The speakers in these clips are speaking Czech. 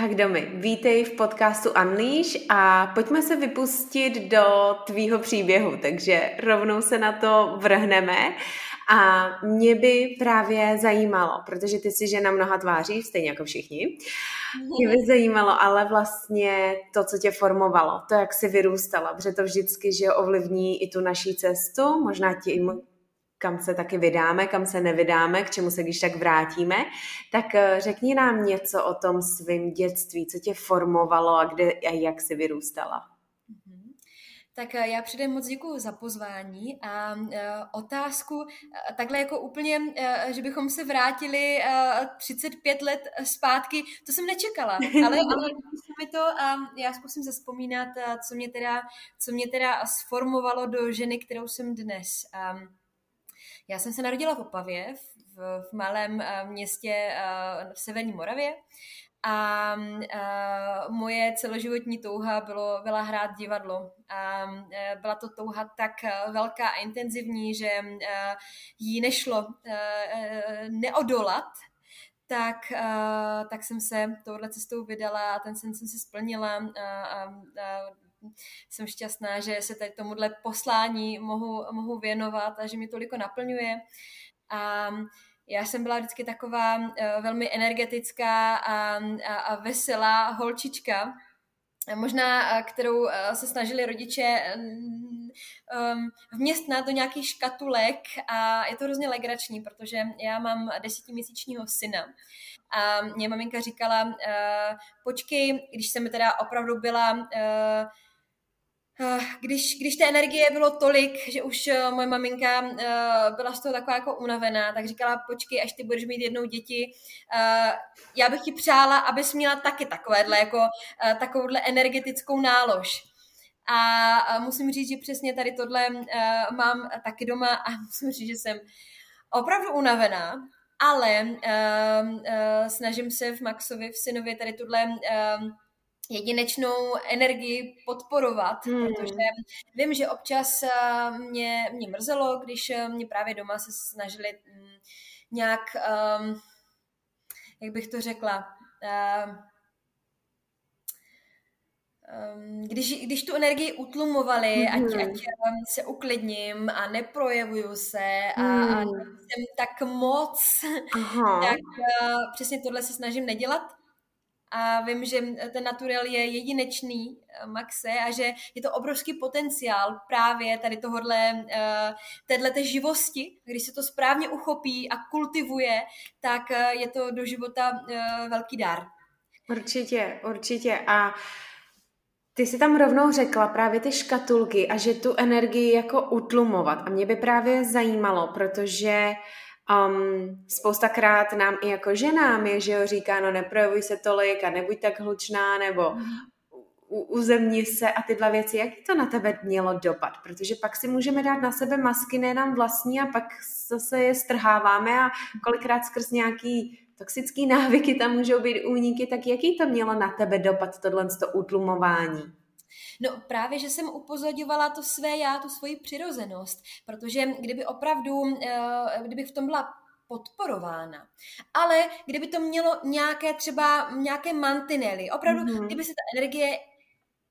Tak domy, vítej v podcastu Unleash a pojďme se vypustit do tvýho příběhu, takže rovnou se na to vrhneme. A mě by právě zajímalo, protože ty jsi žena mnoha tváří, stejně jako všichni, mě by zajímalo ale vlastně to, co tě formovalo, to, jak jsi vyrůstala, protože to vždycky, že ovlivní i tu naší cestu, možná tím, kam se taky vydáme, kam se nevydáme, k čemu se když tak vrátíme, tak eh, řekni nám něco o tom svém dětství, co tě formovalo a kde a jak jsi vyrůstala. Mhm. Tak eh, já předem moc děkuji za pozvání a uh, otázku takhle jako úplně, že bychom se vrátili uh, 35 let zpátky, to jsem nečekala, ale, ale mi to a já zkusím zaspomínat, co mě teda, co mě teda sformovalo do ženy, kterou jsem dnes. Um, já jsem se narodila v Opavě, v, v malém uh, městě uh, v Severní Moravě a uh, moje celoživotní touha bylo, byla hrát divadlo. A byla to touha tak velká a intenzivní, že jí nešlo neodolat, tak, uh, tak jsem se touhle cestou vydala a ten sen jsem si splnila a, a, a jsem šťastná, že se tady tomuhle poslání mohu, mohu věnovat a že mi toliko naplňuje. A já jsem byla vždycky taková uh, velmi energetická a, a, a veselá holčička, možná, eh, kterou eh, se snažili rodiče um, vměstnat do nějakých škatulek a je to hrozně legrační, protože já mám desetiměsíčního syna a mě maminka říkala, počkej, když jsem teda opravdu byla Eh, když, když té energie bylo tolik, že už uh, moje maminka uh, byla z toho taková jako unavená, tak říkala, počkej, až ty budeš mít jednou děti, já bych ti přála, abys měla taky takovéhle, jako uh, takovouhle energetickou nálož. A musím říct, že přesně tady tohle mám taky doma a musím říct, že jsem opravdu unavená, ale snažím se v Maxovi, v synovi tady tuhle uh, jedinečnou energii podporovat, hmm. protože vím, že občas eh, mě, mě mrzelo, když eh, mě právě doma se snažili mm, nějak, um, jak bych to řekla, um, když, když tu energii utlumovali, mm-hmm. ať, ať se uklidním a neprojevuju se a, mm. a jsem tak moc, Aha. tak uh, přesně tohle se snažím nedělat a vím, že ten naturel je jedinečný, eh, Maxe, a že je to obrovský potenciál právě tady tohohle, eh, téhleté živosti, když se to správně uchopí a kultivuje, tak eh, je to do života velký dar. Určitě, určitě. A ty si tam rovnou řekla právě ty škatulky a že tu energii jako utlumovat. A mě by právě zajímalo, protože uh, Um, spoustakrát nám i jako ženám je, že jo, říká, no neprojevuj se tolik a nebuď tak hlučná, nebo mm. uzemni se a tyhle věci. Jak to na tebe mělo dopad? Protože pak si můžeme dát na sebe masky nejenom vlastní a pak zase je strháváme a kolikrát skrz nějaký toxický návyky tam můžou být úniky, tak jaký to mělo na tebe dopad, tohle to utlumování? No právě, že jsem upozorňovala to své já, tu svoji přirozenost, protože kdyby opravdu, eh, kdybych v tom byla podporována. Ale kdyby to mělo nějaké třeba nějaké mantinely, opravdu, mm-hmm. kdyby se ta energie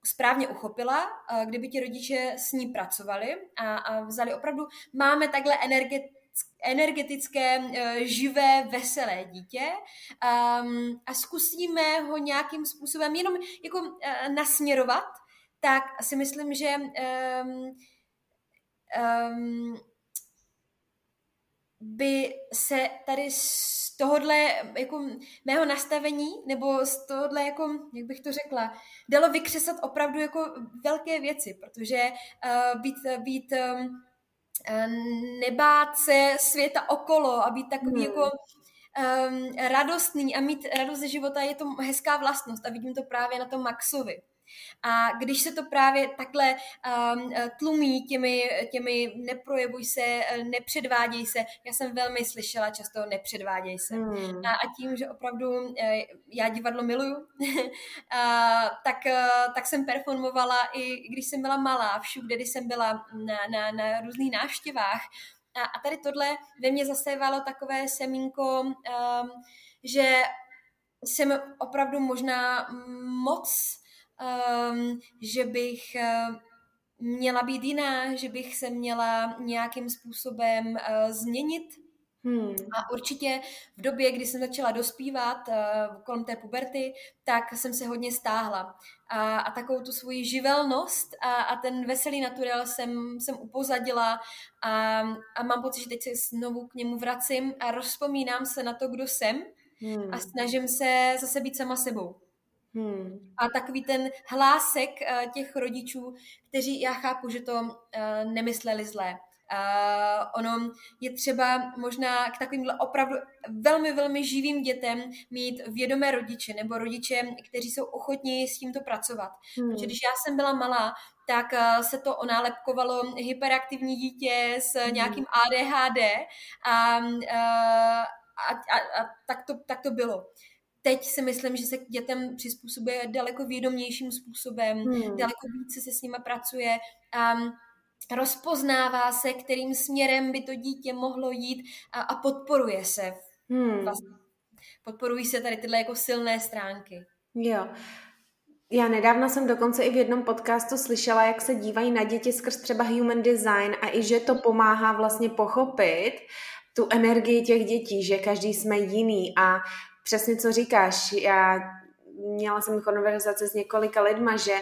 správně uchopila, eh, kdyby ti rodiče s ní pracovali a, a vzali opravdu, máme takhle energie, energetické, eh, živé, veselé dítě um, a zkusíme ho nějakým způsobem jenom jako nasměrovat tak si myslím, že um, um, by se tady z tohohle jako mého nastavení nebo z tohohle jako, jak bych to řekla, dalo vykřesat opravdu jako velké věci, protože uh, být, být um, nebát se světa okolo a být takový hmm. jako um, radostný a mít radost ze života je to hezká vlastnost a vidím to právě na tom Maxovi A když se to právě takhle um, tlumí těmi, těmi neprojevuj se, nepředváděj se, já jsem velmi slyšela často nepředváděj se. Hmm. A, a tím, že opravdu eh, já divadlo miluju, a, tak, eh, tak jsem performovala i když jsem byla malá, všude, když jsem byla na, na, na různých návštěvách. A, a tady tohle ve mně zasévalo takové semínko, um, že jsem opravdu možná moc um, že bych uh, měla být jiná, že bych se měla nějakým způsobem uh, změnit. Hmm. A určitě v době, kdy jsem začala dospívat uh, kolem té puberty, tak jsem se hodně stáhla. A, a takovou tu svoji živelnost a, a ten veselý naturel jsem, jsem upozadila a, a mám pocit, že teď se znovu k němu vracím a rozpomínám se na to, kdo jsem hmm. a snažím se zase být sama sebou. Hmm. A takový ten hlásek uh, těch rodičů, kteří, já chápu, že to uh, nemysleli zlé. Uh, ono je třeba možná k takovýmhle opravdu velmi, velmi živým dětem mít vědomé rodiče nebo rodiče, kteří jsou ochotní s tímto pracovat. Hmm. Protože když já jsem byla malá, tak uh, se to onálepkovalo hyperaktivní dítě s hmm. nějakým ADHD a, uh, a, a, a tak, to, tak to bylo teď si myslím, že se k dětem přizpůsobuje daleko vědomějším způsobem, hmm. daleko více se s nima pracuje a rozpoznává se, kterým směrem by to dítě mohlo jít a, a podporuje se. Hmm. Vlastně. Podporují se tady tyhle jako silné stránky. Jo. Já nedávno jsem dokonce i v jednom podcastu slyšela, jak se dívají na děti skrz třeba human design a i že to pomáhá vlastně pochopit tu energii těch dětí, že každý jsme jiný a přesně co říkáš. Já měla jsem konverzace s několika lidma, že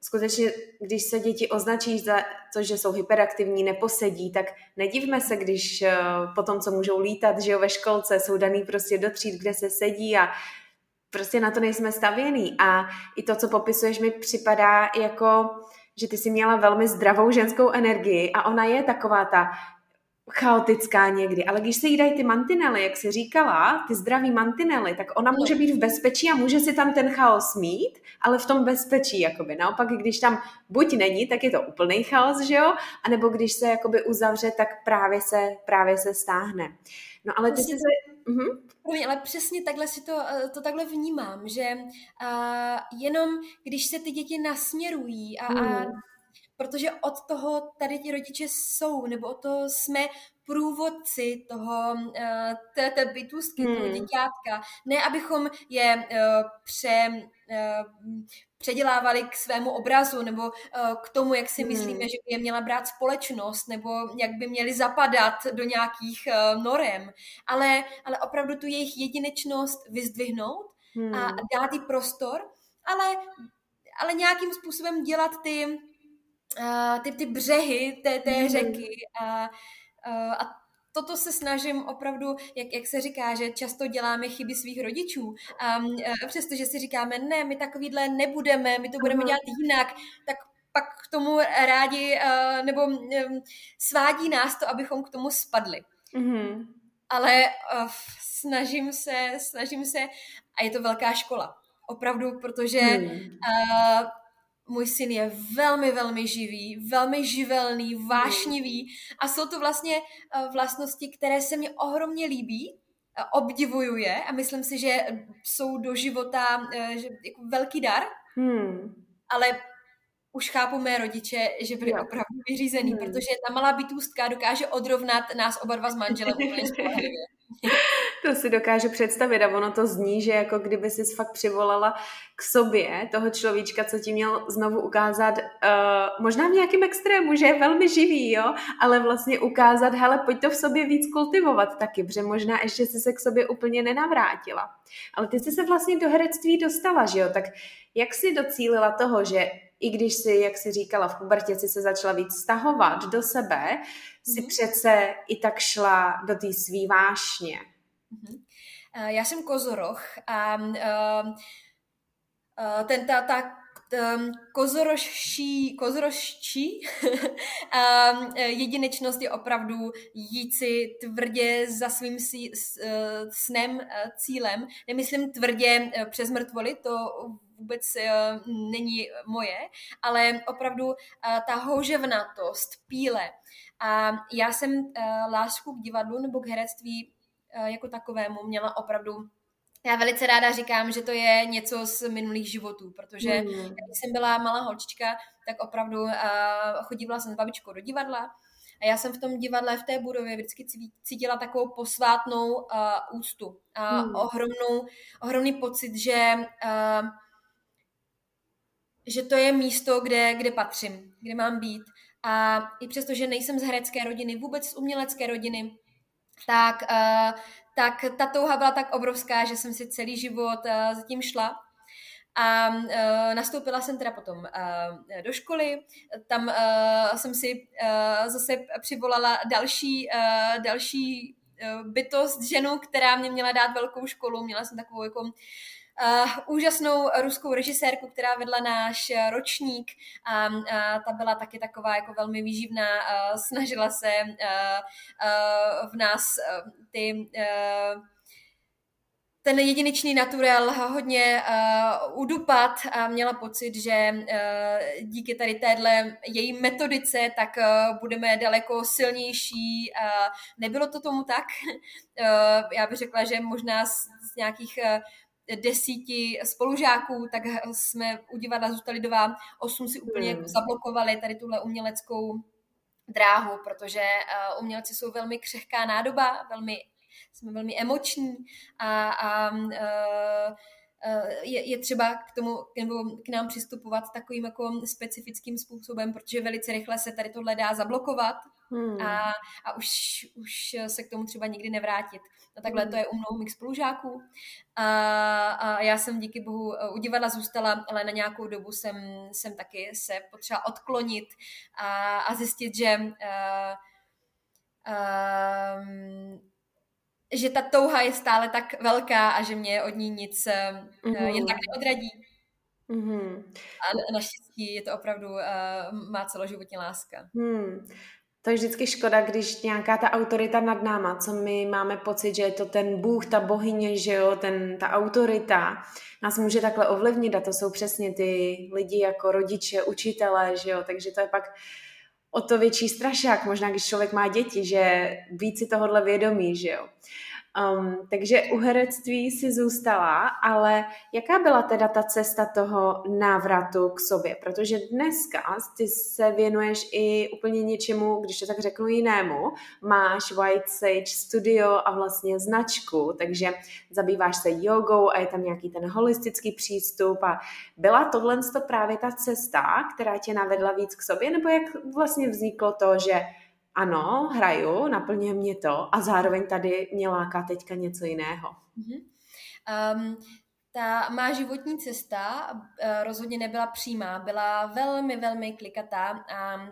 skutečně, když se děti označí za to, že jsou hyperaktivní, neposedí, tak nedivme se, když uh, po tom, co můžou lítat, že jo, ve školce jsou daný prostě do tříd, kde se sedí a prostě na to nejsme stavěný. A i to, co popisuješ, mi připadá jako, že ty jsi měla velmi zdravou ženskou energii a ona je taková ta chaotická někdy, ale když se jí dají ty mantinely, jak jsi říkala, ty zdraví mantinely, tak ona může být v bezpečí a může si tam ten chaos mít, ale v tom bezpečí, jakoby. Naopak, když tam buď není, tak je to úplný chaos, že jo? A nebo když se jakoby uzavře, tak právě se, právě se stáhne. No ale ty jsi se... Uh-huh. Ale přesně takhle si to, eh, to takhle vnímám, že uh, jenom když se ty děti nasměrují a, hmm. a protože od toho tady ti rodiče jsou, nebo od toho jsme průvodci toho, uh, té, té bytůstky, hmm. toho děťátka. Ne, abychom je uh, pře, uh, předělávali k svému obrazu, nebo k tomu, jak si hmm. myslíme, že by je měla brát společnost, nebo jak by měli zapadat do nějakých norem. Ale, ale opravdu tu jejich jedinečnost vyzdvihnout hmm. a dát jí prostor, ale, ale nějakým způsobem dělat ty uh, ty, ty břehy té, té mm. řeky a, uh, a toto se snažím opravdu, jak, jak se říká, že často děláme chyby svých rodičů. Um, uh, přestože si říkáme, ne, my takovýhle nebudeme, my to budeme dělat jinak, tak pak k tomu rádi, uh, nebo um, svádí nás to, abychom k tomu spadli. Mm-hmm. Ale uh, snažím se, snažím se, a je to velká škola. Opravdu, protože mm. uh, můj syn je velmi, velmi živý, velmi živelný, vášnivý a jsou to vlastně eh, vlastnosti, které se mi ohromně líbí, obdivuju je a myslím si, že jsou do života eh, že jako velký dar, hmm. ale už chápu mé rodiče, že byli jo. opravdu vyřízený, hmm. protože ta malá bytůstka dokáže odrovnat nás oba dva s manželem úplně spolehlivě. To si dokážu představit a ono to zní, že jako kdyby si fakt přivolala k sobě toho človíčka, co ti měl znovu ukázat, uh, možná v nějakém extrému, že je velmi živý, jo, ale vlastně ukázat, hele, pojď to v sobě víc kultivovat taky, protože možná ještě jsi se k sobě úplně nenavrátila. Ale ty jsi se vlastně do herectví dostala, že jo, tak jak jsi docílila toho, že i když si, jak si říkala, v pubertě si se začala víc stahovat do sebe, si mm-hmm. přece i tak šla do té svý vášně. Mm-hmm. Já jsem kozoroch a uh, uh, ten, ta, ta um, kozorožší, kozorožčí jedinečnost je opravdu jít si tvrdě za svým sí, s, uh, snem, cílem. Nemyslím tvrdě přes mrtvoli, to vůbec není moje, ale opravdu ta houževnatost, píle. A já jsem lásku k divadlu nebo k herectví jako takovému měla opravdu já velice ráda říkám, že to je něco z minulých životů, protože mm. když jsem byla malá holčička, tak opravdu uh, chodívala jsem s babičkou do divadla a já jsem v tom divadle, v té budově vždycky cítila takovou posvátnou uh, úctu a mm. ohromnou, ohromný pocit, že uh, že to je místo, kde, kde patřím, kde mám být. A i přesto, že nejsem z herecké rodiny, vůbec z umělecké rodiny, tak, uh, tak ta touha byla tak obrovská, že jsem si celý život uh, zatím šla. A uh, nastoupila jsem teda potom do školy, tam jsem si zase přivolala další, další bytost, ženu, která mě měla dát velkou školu, měla jsem takovou jako uh, úžasnou ruskou režisérku, která vedla náš ročník a uh, ta byla taky taková jako velmi výživná, uh, snažila se uh, uh, v nás uh, ty uh, ten jedinečný naturel hodně uh, udupat a měla pocit, že uh, díky tady téhle její metodice tak uh, budeme daleko silnější. Uh, nebylo to tomu tak. Uh, já bych řekla, že možná z, z nějakých uh, desíti spolužáků, tak jsme u divadla zůstali dva, osm si úplně hmm. zablokovali tady tuhle uměleckou dráhu, protože uh, umělci jsou velmi křehká nádoba, velmi, jsme velmi emoční a, a uh, je, je třeba k tomu nebo k nám přistupovat takovým jako specifickým způsobem, protože velice rychle se tady tohle dá zablokovat hmm. a, a už, už se k tomu třeba nikdy nevrátit. A takhle to je u mnoho mých spolužáků. A, a já jsem díky bohu u divadla zůstala, ale na nějakou dobu jsem, jsem taky se potřeba odklonit a, a zjistit, že uh, uh, že ta touha je stále tak velká a že mě od ní nic mm-hmm. jen tak neodradí. Mm-hmm. A naštěstí je to opravdu uh, má celoživotní láska. Hmm. To je vždycky škoda, když nějaká ta autorita nad náma, co my máme pocit, že je to ten Bůh, ta bohyně, že jo, ten, ta autorita, nás může takhle ovlivnit a to jsou přesně ty lidi jako rodiče, učitelé, že jo, takže to je pak o to větší strašák, možná když člověk má děti, že víc si tohohle vědomí, že jo. Um, takže u herectví si zůstala, ale jaká byla teda ta cesta toho návratu k sobě? Protože dneska ty se věnuješ i úplně něčemu, když to tak řeknu jinému, máš White Sage Studio a vlastně značku, takže zabýváš se jogou a je tam nějaký ten holistický přístup. A byla tohle právě ta cesta, která tě navedla víc k sobě, nebo jak vlastně vzniklo to, že ano, hraju, naplňuje mě to a zároveň tady mě láká teďka něco jiného. Mm-hmm. Um, ta má životní cesta uh, rozhodně nebyla přímá, byla velmi, velmi klikatá a uh,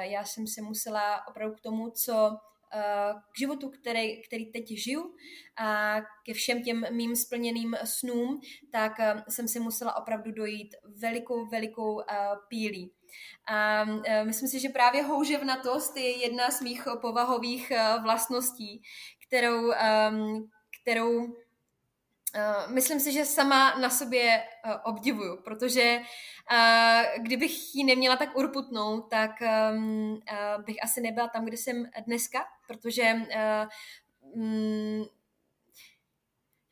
já jsem se musela opravdu k tomu, co k životu, který, který teď žiju a ke všem těm mým splněným snům, tak jsem si musela opravdu dojít velikou, velikou pílí. A myslím si, že právě houževnatost je jedna z mých povahových vlastností, kterou, kterou Uh, myslím si, že sama na sobě obdivuju, protože kdybych ji neměla tak urputnou, tak bych asi nebyla tam, kde jsem dneska, protože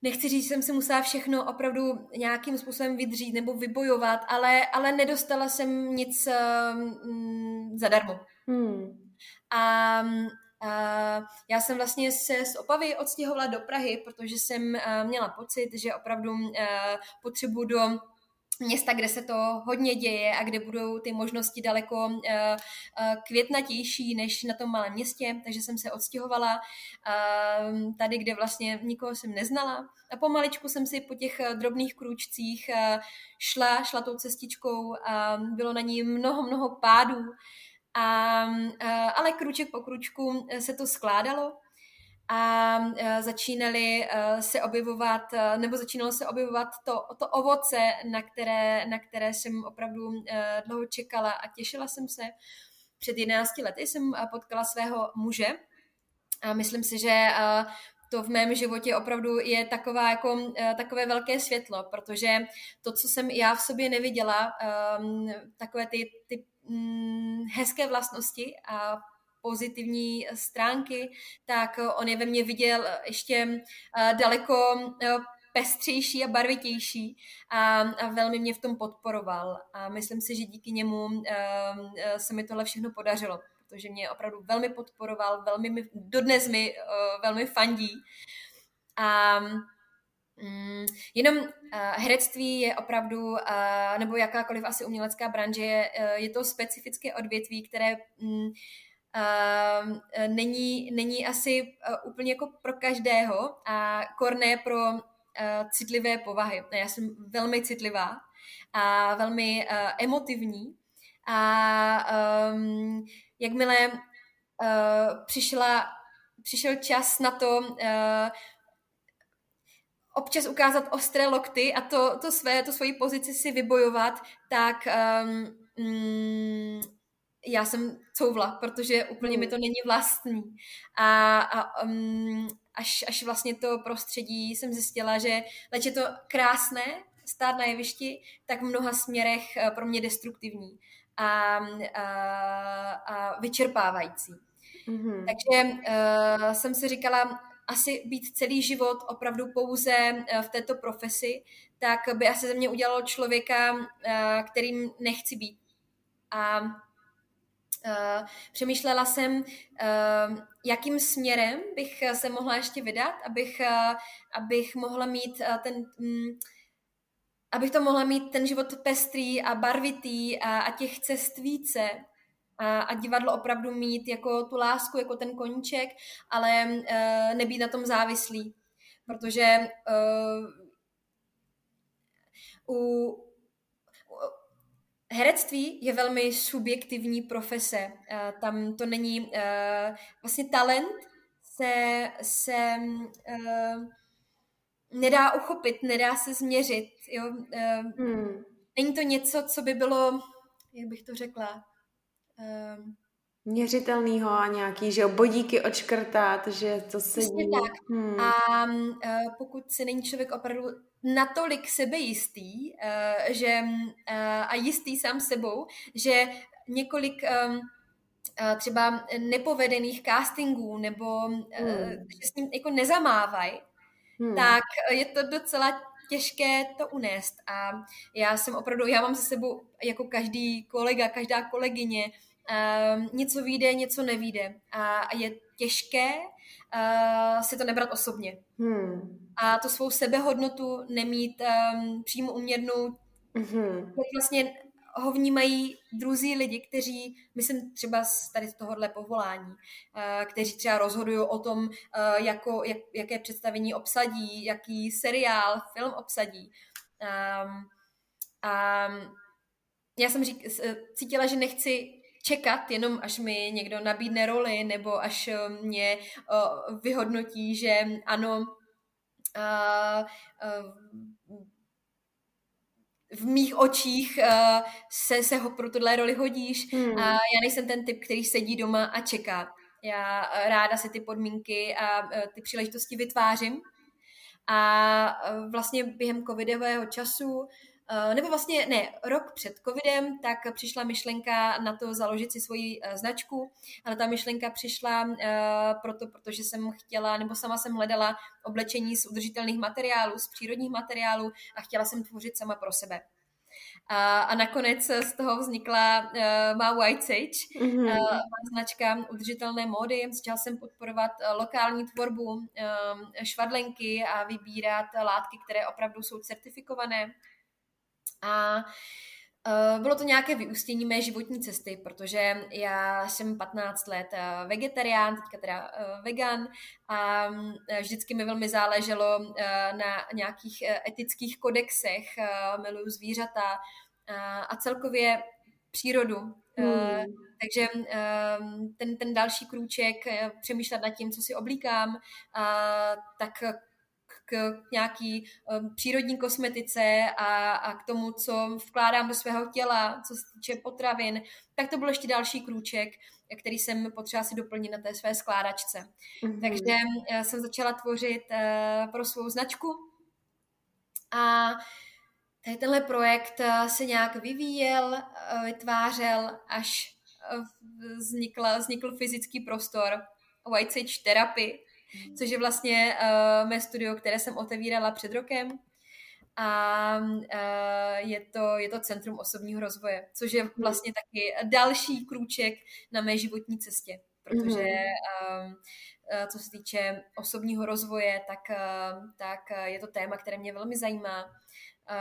nechci říct, že jsem si musela všechno opravdu nějakým způsobem vydřít nebo vybojovat, ale, ale nedostala jsem nic um, zadarmo. Hmm. A Uh, já jsem vlastně se z Opavy odstěhovala do Prahy, protože jsem uh, měla pocit, že opravdu uh, potřebuji do města, kde se to hodně děje a kde budou ty možnosti daleko uh, uh, květnatější než na tom malém městě, takže jsem se odstěhovala uh, tady, kde vlastně nikoho jsem neznala. A pomaličku jsem si po těch drobných krůčcích šla, šla tou cestičkou a bylo na ní mnoho, mnoho pádů. A, ale kruček po kručku se to skládalo a začínali se objevovat, nebo začínalo se objevovat to, to ovoce, na které, na které jsem opravdu dlouho čekala a těšila jsem se. Před 11 lety jsem potkala svého muže a myslím si, že to v mém životě opravdu je taková jako, takové velké světlo, protože to, co jsem já v sobě neviděla, takové ty, ty um, hezké vlastnosti a pozitivní stránky, tak on je ve mně viděl ještě daleko pestřejší a barvitější a, a velmi mě v tom podporoval. A myslím si, že díky němu uh, se mi tohle všechno podařilo, protože mě opravdu velmi podporoval, velmi mi, dodnes mi velmi fandí. A Mm, jenom uh, herectví je opravdu, uh, nebo jakákoliv asi umělecká branže, je, uh, je to specifické odvětví, které um, uh, není, není asi uh, úplně jako pro každého a korné pro uh, citlivé povahy. Já jsem velmi citlivá a velmi uh, emotivní a um, jakmile uh, přišla, přišel čas na to uh, občas ukázat ostré lokty a to, to své, to svoji pozici si vybojovat, tak um, já jsem couvla, protože úplně mi to není vlastní. A, a um, až, až vlastně to prostředí jsem zjistila, že leč je to krásné stát na jevišti, tak v mnoha směrech eh, pro mě destruktivní a, a, a vyčerpávající. Mm-hmm. Takže uh, jsem si říkala, asi být celý život opravdu pouze uh, v této profesi, tak by asi ze mě udělalo člověka, kterým nechci být. A Uh, přemýšlela jsem, uh, jakým směrem bych se mohla ještě vydat, abych, uh, abych mohla mít ten... Um, abych to mohla mít ten život pestrý a barvitý a, a těch cest více a, a divadlo opravdu mít jako tu lásku, jako ten koníček, ale uh, nebýt na tom závislý. Protože uh, u, Herectví je velmi subjektivní profese. Eh, tam to není eh, vlastně talent se, se eh, nedá uchopit, nedá se změřit. Jo? Hmm. Není to něco, co by bylo, jak bych to řekla, měřitelného a nějaký, že bodíky odškrtat, že to se tak. Hmm. A uh, pokud se není člověk opravdu natolik sebejistý uh, že, uh, a jistý sám sebou, že několik um, třeba nepovedených castingů nebo hmm. že s ním jako nezamávají, hmm. tak je to docela těžké to unést. A já jsem opravdu, já mám za sebou jako každý kolega, každá kolegyně uh, něco vyjde, něco nevíde. A je těžké uh, si to nebrat osobně. Hmm. A to svou sebehodnotu nemít um, přímo uměrnou, hmm. vlastně ho vnímají druzí lidi, kteří, myslím třeba z tady z tohohle povolání, uh, kteří třeba rozhodují o tom, uh, jako, jak, jaké představení obsadí, jaký seriál, film obsadí. Um, a já jsem řík, cítila, že nechci čekat jenom, až mi někdo nabídne roli, nebo až eh, mě uh, vyhodnotí, že ano, uh, uh, v mých očích uh, se, se ho pro tuhle roli hodíš. Hmm. A já nejsem ten typ, který sedí doma a čeká. Já ráda si ty podmínky a uh, ty příležitosti vytvářím. A uh, vlastně během covidového času Eh, nebo vlastně ne, rok před covidem, tak přišla myšlenka na to založit si svoji uh, značku, ale ta myšlenka přišla uh, proto, protože jsem chtěla, nebo sama jsem hledala oblečení z udržitelných materiálů, z přírodních materiálů a chtěla jsem tvořit sama pro sebe. A, a nakonec z toho vznikla uh, má White Sage, mm-hmm. uh, má značka udržitelné módy. Začala jsem podporovat uh, lokální tvorbu, uh, švadlenky a vybírat látky, které opravdu jsou certifikované a Uh, bylo to nějaké vyústění mé životní cesty, protože já jsem 15 let uh, vegetarián, teďka teda uh, vegan a vždycky mi velmi záleželo na nějakých etických kodexech, miluju zvířata a celkově přírodu. Hmm. Takže ten, ten další krůček, přemýšlet nad tím, co si oblíkám, tak k nějaký um, přírodní kosmetice a, a k tomu, co vkládám do svého těla, co se týče potravin, tak to byl ještě další krůček, který jsem potřeba si doplnit na té své skládačce. Mm-hmm. Takže uh, jsem začala tvořit uh, pro svou značku a tady tenhle projekt uh, se nějak vyvíjel, vytvářel, až vznikla, vznikl fyzický prostor White Sage Therapy, což je vlastně uh, mé studio, které jsem otevírala před rokem. A uh, je, to, je to Centrum osobního rozvoje, což je vlastně taky další krůček na mé životní cestě, protože uh, co se týče osobního rozvoje, tak, uh, tak je to téma, které mě velmi zajímá. Uh,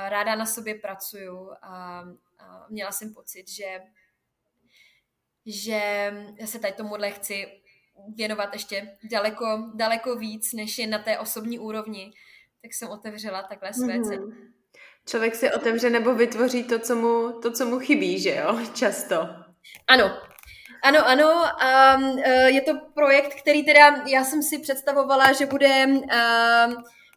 ráda na sobě pracuju a, a měla jsem pocit, že že se tady tomuhle chci věnovat ještě daleko, daleko víc, než je na té osobní úrovni, tak jsem otevřela takhle své mm-hmm. ceny. Člověk si otevře nebo vytvoří to co, mu, to, co mu chybí, že jo? Často. Ano, ano, ano. A, e, je to projekt, který teda já jsem si představovala, že bude, a,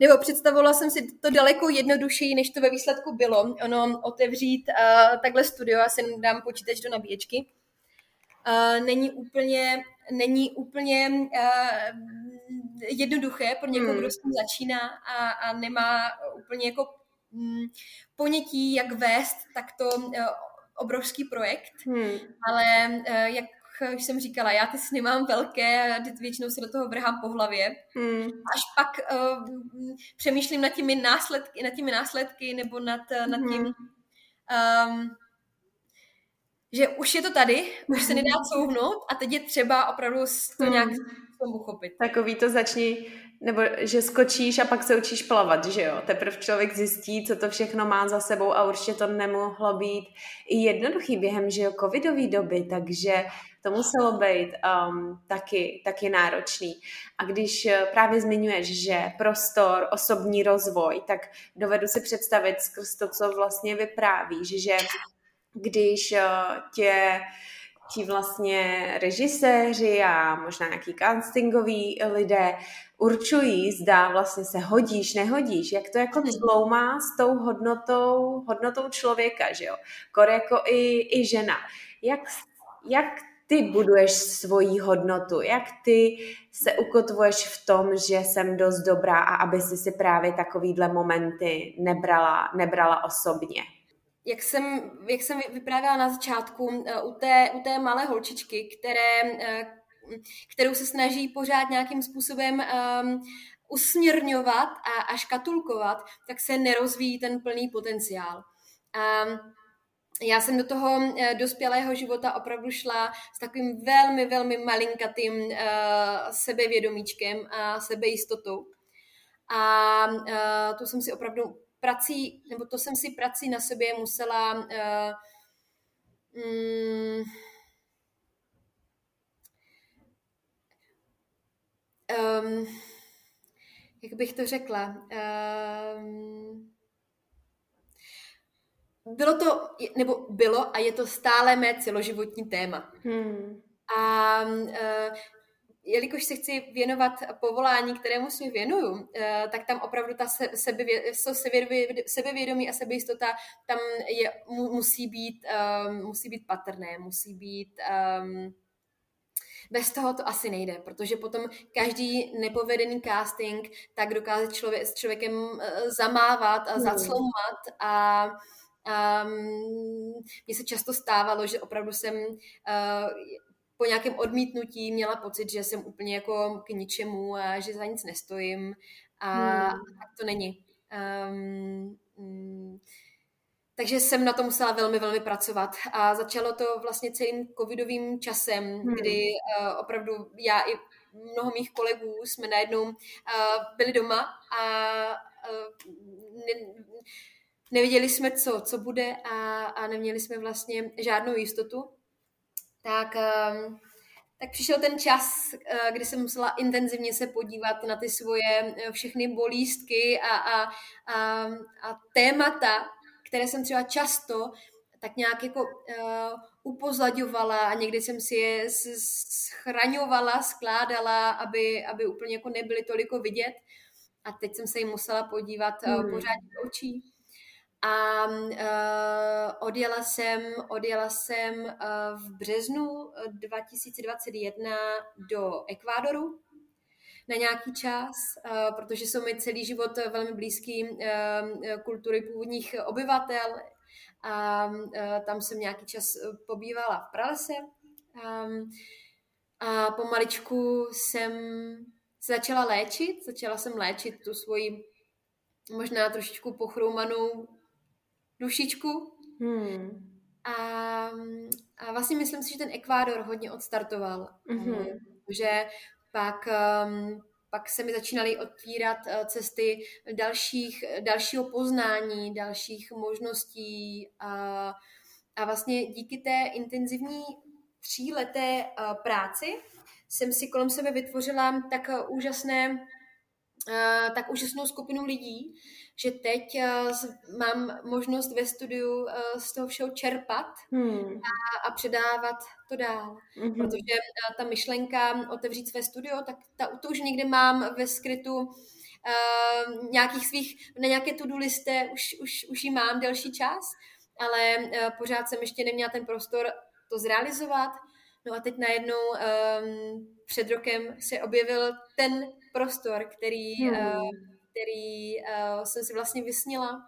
nebo představovala jsem si to daleko jednodušší, než to ve výsledku bylo. Ono otevřít a, takhle studio, já si dám počítač do nabíječky, není úplně není úplně uh, jednoduché pro někoho, hmm. kdo s tím začíná a, a nemá úplně jako um, ponětí, jak vést takto uh, obrovský projekt. Hmm. Ale jak už jsem říkala, já ty sny mám velké, většinou se do toho vrhám po hlavě. Hmm. Až pak uh, přemýšlím nad těmi následky, nad těmi následky nebo nad, nad tím, um, že už je to tady, už se nedá couvnout a teď je třeba opravdu to hmm. nějak tomu uchopit. Takový to začni, nebo že skočíš a pak se učíš plavat, že jo? Teprve člověk zjistí, co to všechno má za sebou a určitě to nemohlo být i jednoduchý během, že jo, covidové doby, takže to muselo být um, taky, taky náročný. A když eh, právě zmiňuješ, že prostor, osobní rozvoj, tak dovedu si představit skrz to, co vlastně vyprávíš, že když eh, tě ti vlastně režiséři a možná nějaký castingoví lidé určují, zda vlastně se hodíš, nehodíš, jak to jako zloumá s tou hodnotou, hodnotou člověka, že jo? Kor jako i, i žena. Jak, jak ty buduješ svoji hodnotu, jak ty se ukotvuješ v tom, že jsem dost dobrá a aby si si právě takovýhle momenty nebrala, nebrala osobně jak jsem, jak jsem vyprávěla na začátku, eh, u té, u té malé holčičky, které, eh, kterou se snaží pořád nějakým způsobem um, usměrňovat a, a škatulkovat, tak se nerozvíjí ten plný potenciál. A já jsem do toho eh, dospělého života opravdu šla s takovým velmi, velmi malinkatým uh, sebevědomíčkem a sebejistotou. A uh, tu jsem si opravdu prací, nebo to jsem si prací na sobě musela uh, um, um, jak bych to řekla, um, bylo to, nebo bylo a je to stále mé celoživotní téma. Hmm. A uh, jelikož se chci věnovat povolání, kterému se věnuju, eh, tak tam opravdu ta sebevědomí a sebejistota tam je, musí být, um, musí být patrné, musí být um, bez toho to asi nejde, protože potom každý nepovedený casting tak dokáže člověk, s člověkem eh, zamávat a hmm. zacloumat a Um, mně se často stávalo, že opravdu jsem uh, po nějakém odmítnutí měla pocit, že jsem úplně jako k ničemu a že za nic nestojím a hmm. tak to není. Um, um, takže jsem na to musela velmi, velmi pracovat a začalo to vlastně celým covidovým časem, hmm. kdy uh, opravdu já i mnoho mých kolegů jsme najednou uh, byli doma a uh, ne, nevěděli jsme, co, co bude a, a neměli jsme vlastně žádnou jistotu tak, ehm, tak přišel ten čas, eh, kdy jsem musela intenzivně se podívat na ty svoje eh, všechny bolístky a, a, a, a témata, které jsem třeba často tak nějak jako uh, upozadňovala a někdy jsem si je schraňovala, skládala, aby, aby úplně jako nebyly toliko vidět. a teď jsem se jim musela podívat hmm. pořádně do očí. A uh, odjela jsem, odjela jsem uh, v březnu 2021 do Ekvádoru na nějaký čas, uh, protože jsou mi celý život velmi blízký uh, kultury původních obyvatel. A uh, tam jsem nějaký čas pobývala v pralese. Um, a pomaličku jsem se začala léčit, začala jsem léčit tu svoji možná trošičku pochroumanou dušičku. Hmm. A, a vlastně myslím si, že ten Ekvádor hodně odstartoval. Mm-hmm. Že pak, um, pak se mi začínaly otvírat uh, cesty dalších, dalšího poznání, dalších možností a, a vlastně díky té intenzivní tříleté uh, práci jsem si kolem sebe vytvořila tak uh, úžasné tak úžasnou skupinu lidí, že teď mám možnost ve studiu z toho všeho čerpat hmm. a, a předávat to dál. Hmm. Protože ta myšlenka otevřít své studio, tak ta, to už někde mám ve skrytu uh, nějakých svých, na nějaké to-do liste už, už, už ji mám delší čas, ale uh, pořád jsem ještě neměla ten prostor to zrealizovat. No a teď najednou um, před rokem se objevil ten prostor, který, hmm. uh, který uh, jsem si vlastně vysnila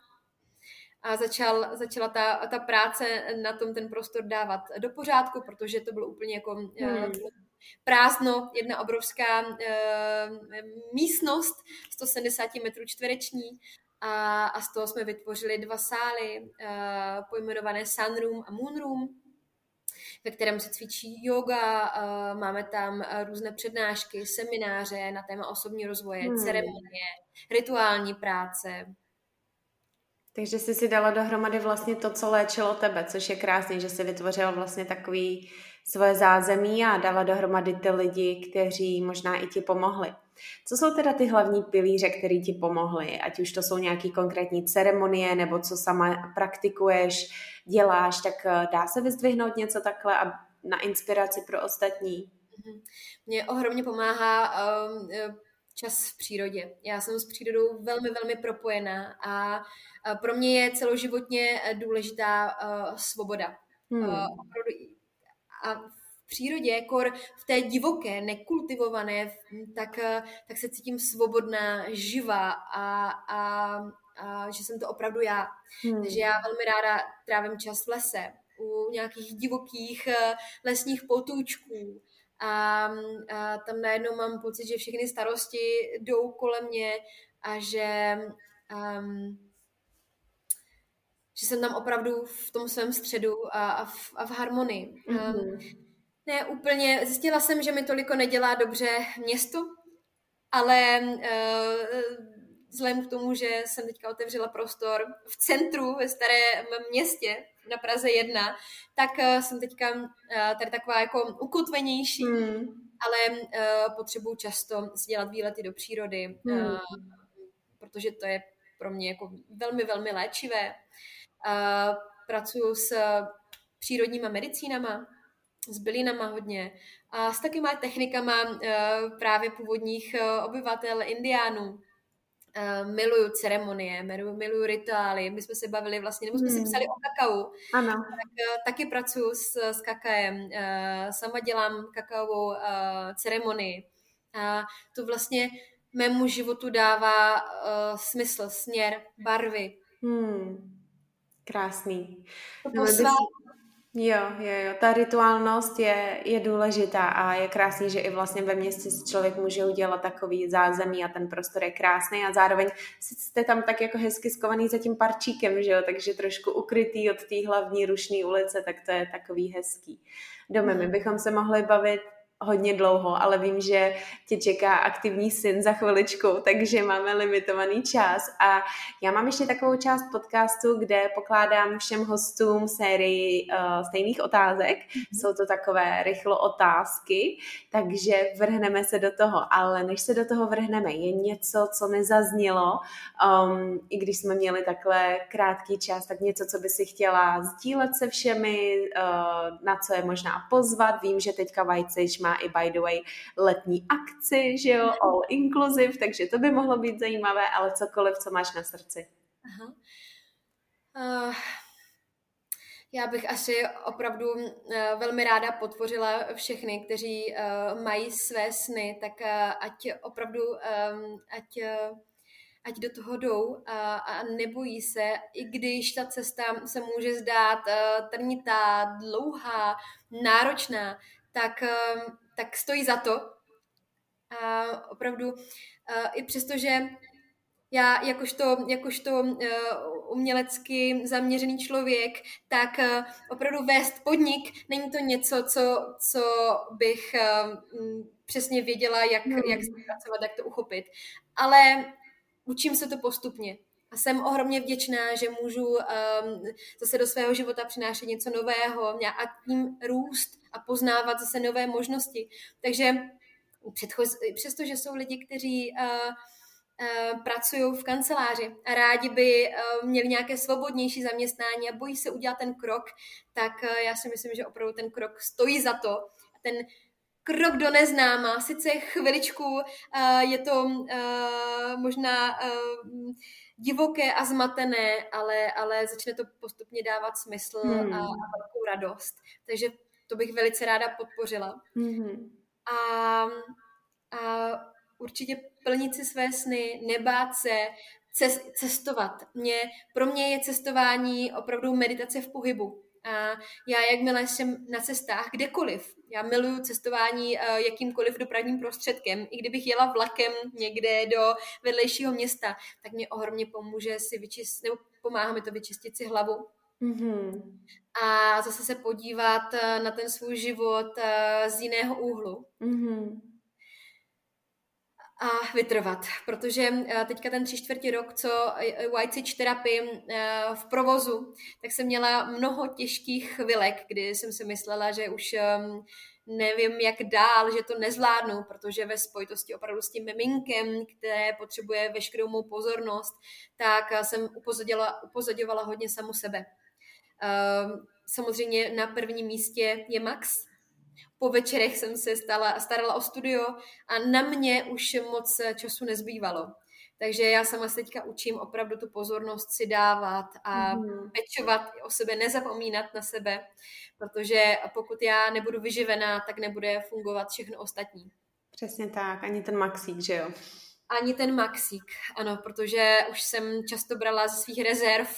a začal, začala ta, ta práce na tom ten prostor dávat do pořádku, protože to bylo úplně jako hmm. prázdno, jedna obrovská uh, místnost, 170 metrů čtvereční a, a z toho jsme vytvořili dva sály, uh, pojmenované Sunroom a Moonroom, ve kterém se cvičí yoga, máme tam různé přednášky, semináře na téma osobní rozvoje, hmm. ceremonie, rituální práce. Takže jsi si dala dohromady vlastně to, co léčilo tebe, což je krásný, že jsi vytvořila vlastně takový svoje zázemí a dala dohromady ty lidi, kteří možná i ti pomohli. Co jsou teda ty hlavní pilíře, které ti pomohly? Ať už to jsou nějaké konkrétní ceremonie, nebo co sama praktikuješ, děláš, tak eh, dá se vyzdvihnout něco takhle a na inspiraci pro ostatní? Mhm. Mně ohromně pomáhá um, čas v přírodě. Já jsem s přírodou velmi, velmi propojená a pro mě je celoživotně důležitá uh, svoboda. Hmm. Uh, a v přírodě, kor v té divoké, nekultivované, tak, eh, tak se cítím svobodná, živá a, a, a že jsem to opravdu já. Hmm. Takže já velmi ráda trávím čas v lese, u nějakých divokých eh, lesních potůčků. A, a tam najednou mám pocit, že všechny starosti jdou kolem mě a že um, že jsem tam opravdu v tom svém středu a, a, v, a v harmonii. Mm-hmm. Ne úplně, zjistila jsem, že mi toliko nedělá dobře město, ale uh, vzhledem k tomu, že jsem teďka otevřela prostor v centru, ve starém městě, na Praze 1, tak uh, jsem teďka uh, tady taková jako ukotvenější, mm. ale uh, potřebuji často si dělat výlety do přírody, mm. uh, protože to je pro mě jako velmi, velmi léčivé. Pracuju s přírodníma medicínama, s bylinama hodně a s takýma technikama uh, právě původních uh, obyvatel indiánů. Uh, miluju ceremonie, miluju, rituály. My jsme se bavili vlastně, nebo jsme hmm. si psali o kakao. Ano. Tak, taky pracuji s, s kakaem. Sama dělám kakaovou ceremonii. A to vlastně mému životu dává smysl, směr, barvy. Hmm. Krásný. To no, Jo, jo, jo, ta rituálnost je, je důležitá a je krásný, že i vlastně ve městě si člověk může udělat takový zázemí a ten prostor je krásný a zároveň jste tam tak jako hezky skovaný za tím parčíkem, že jo, takže trošku ukrytý od té hlavní rušné ulice, tak to je takový hezký. Domy, my mhm. bychom se mohli bavit hodně dlouho, ale vím, že tě čeká aktivní syn za chviličku, takže máme limitovaný čas a já mám ještě takovou část podcastu, kde pokládám všem hostům sérii uh, stejných otázek. Mm-hmm. Jsou to takové rychlo otázky, takže vrhneme se do toho, ale než se do toho vrhneme, je něco, co nezaznělo, um, i když jsme měli takhle krátký čas, tak něco, co by si chtěla sdílet se všemi, uh, na co je možná pozvat. Vím, že teďka Vajcič má má i by the way letní akci, že jo, all inclusive, takže to by mohlo být zajímavé, ale cokoliv, co máš na srdci. Aha. Uh, já bych asi opravdu uh, velmi ráda podpořila všechny, kteří uh, mají své sny, tak ať opravdu, ať ať do toho jdou a, a nebojí se, i když ta cesta se může zdát trnitá, dlouhá, náročná, tak, uh, tak stojí za to. A opravdu, uh, i přesto, že já jakožto, jakožto uh, umělecky zaměřený člověk, tak uh, opravdu vést podnik není to něco, co, co bych uh, přesně věděla, jak, hmm. jak se pracovat, jak to uchopit. Ale učím se to postupně. A jsem ohromně vděčná, že můžu um, zase do svého života přinášet něco nového a tím růst a poznávat zase nové možnosti. Takže přestože jsou lidi, kteří uh, uh, pracují v kanceláři a rádi by uh, měli nějaké svobodnější zaměstnání a bojí se udělat ten krok, tak uh, já si myslím, že opravdu ten krok stojí za to. Ten krok do neznáma. Sice chviličku uh, je to uh, možná uh, divoké a zmatené, ale, ale začne to postupně dávat smysl hmm. a, a velkou radost. Takže to bych velice ráda podpořila. Hmm. A, a určitě plnit si své sny, nebát se, cestovat. Mě, pro mě je cestování opravdu meditace v pohybu. A já, jakmile jsem na cestách, kdekoliv, já miluju cestování uh, jakýmkoliv dopravním prostředkem, i kdybych jela vlakem někde do vedlejšího města, tak mě ohromně pomůže si vyčistit, nebo pomáhá mi to vyčistit si hlavu. Mm-hmm. A zase se podívat uh, na ten svůj život uh, z jiného úhlu. Mm-hmm a vytrvat, protože eh, teďka ten tři čtvrtě rok, co White City terapii eh, v provozu, tak jsem měla mnoho těžkých chvilek, kdy jsem si myslela, že už ehm, nevím, jak dál, že to nezvládnu, protože ve spojitosti opravdu s tím miminkem, které potřebuje veškerou mou pozornost, tak eh, jsem upozadovala, upozadovala hodně samu sebe. Ehm, samozřejmě na prvním místě je Max, po večerech jsem se stala, starala o studio a na mě už moc času nezbývalo. Takže já sama se teďka učím opravdu tu pozornost si dávat a mm. pečovat o sebe, nezapomínat na sebe, protože pokud já nebudu vyživená, tak nebude fungovat všechno ostatní. Přesně tak, ani ten maxík, že jo? Ani ten maxík, ano, protože už jsem často brala ze svých rezerv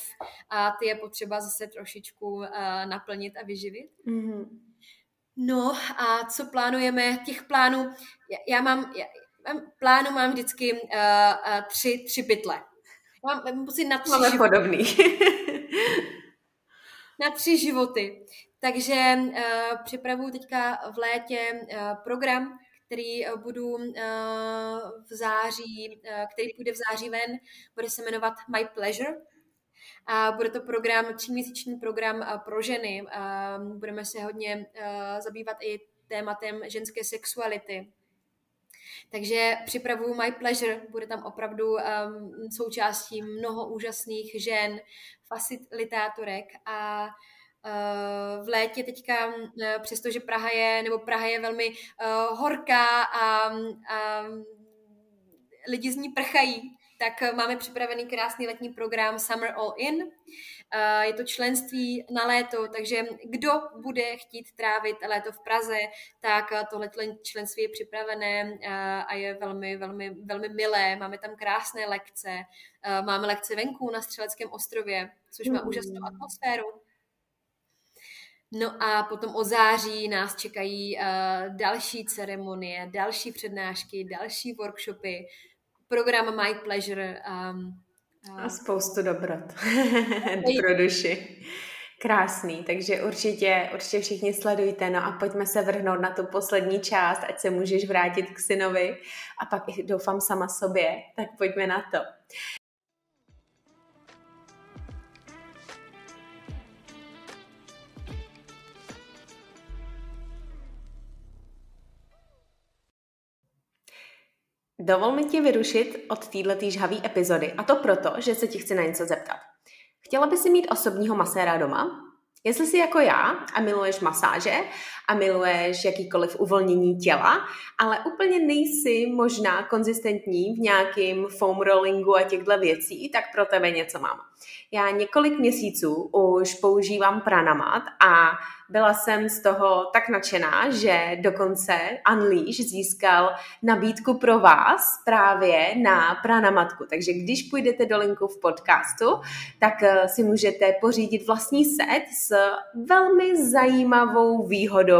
a ty je potřeba zase trošičku uh, naplnit a vyživit. Mm. No a co plánujeme? Těch plánů, já, já mám, já, mám, plánu mám vždycky uh, uh, tři, tři pytle. Mám, mám pocit na tři Máme životy. podobný. na tři životy. Takže uh, připravuju teďka v létě uh, program, který budu uh, v září, uh, který půjde v září ven, bude se jmenovat My Pleasure a bude to program, tříměsíční program pro ženy. A budeme se hodně zabývat i tématem ženské sexuality. Takže připravuju My Pleasure, bude tam opravdu um, součástí mnoho úžasných žen, facilitátorek a uh, v létě teďka, uh, přestože Praha je, nebo Praha je velmi horká a, a lidi z ní prchají, tak eh, máme připravený krásný letní program Summer All In. Eh, je to členství na léto, takže kdo bude chtít trávit léto v Praze, tak eh, tohle členství je připravené a je velmi, velmi, velmi milé. Máme tam krásné lekce. Máme lekce venku na Střeleckém ostrově, což má mm. úžasnou atmosféru. No a potom o září nás čekají uh, další ceremonie, další přednášky, další workshopy, program My Pleasure. Um, a spoustu dobrot pro duši. Krásný, takže určitě, určitě všichni sledujte, no a pojďme se vrhnout na tu poslední část, ať se můžeš vrátit k synovi a pak doufám sama sobě, tak pojďme na to. Dovol mi ti vyrušit od této žhavé epizody a to proto, že se ti chci na něco zeptat. Chtěla by si mít osobního maséra doma? Jestli jsi jako já a miluješ masáže a miluješ jakýkoliv uvolnění těla, ale úplně nejsi možná konzistentní v nějakým foam rollingu a těchto věcí, tak pro tebe něco mám. Já několik měsíců už používám pranamat a byla jsem z toho tak nadšená, že dokonce Unleash získal nabídku pro vás právě na pranamatku. Takže když půjdete do linku v podcastu, tak eh, si můžete pořídit vlastní set s velmi zajímavou výhodou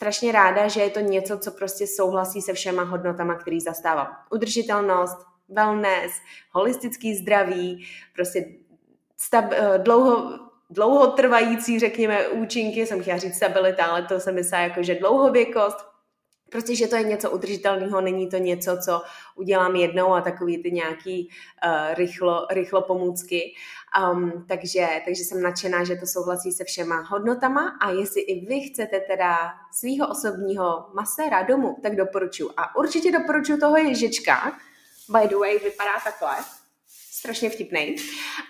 strašně ráda, že je to něco, co prostě souhlasí se všema hodnotama, který zastávám. Udržitelnost, wellness, holistický zdraví, prostě stab, eh, dlouho, dlouhotrvající, řekněme, účinky, jsem chtěla říct stabilita, ale to jsem myslela jako, že dlouhověkost, Prostě, že to je něco udržitelného, není to něco, co udělám jednou a takový ty nějaký uh, rychlo, rychlo pomůcky. Um, takže, takže jsem nadšená, že to souhlasí se všema hodnotama a jestli i vy chcete teda svého osobního maséra domů, tak doporučuji. A určitě doporučuji toho ježička. By the way, vypadá takhle strašně vtipný.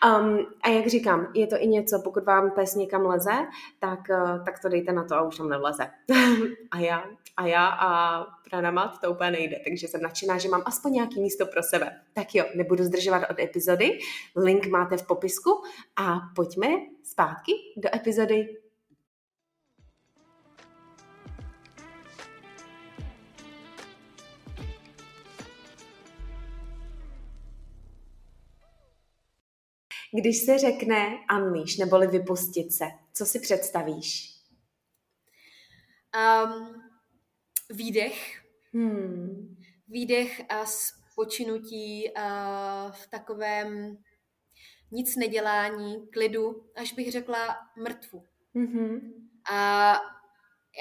Um, a jak říkám, je to i něco, pokud vám pes někam leze, tak, uh, tak to dejte na to a už tam nevleze. a já, a já a pranamat to úplně nejde, takže jsem nadšená, že mám aspoň nějaký místo pro sebe. Tak jo, nebudu zdržovat od epizody, link máte v popisku a pojďme zpátky do epizody Když se řekne unleash, neboli vypustit se, co si představíš? Um, výdech. Hmm. Výdech a spočinutí uh, v takovém nic nedělání, klidu, až bych řekla mrtvu. Mm-hmm. A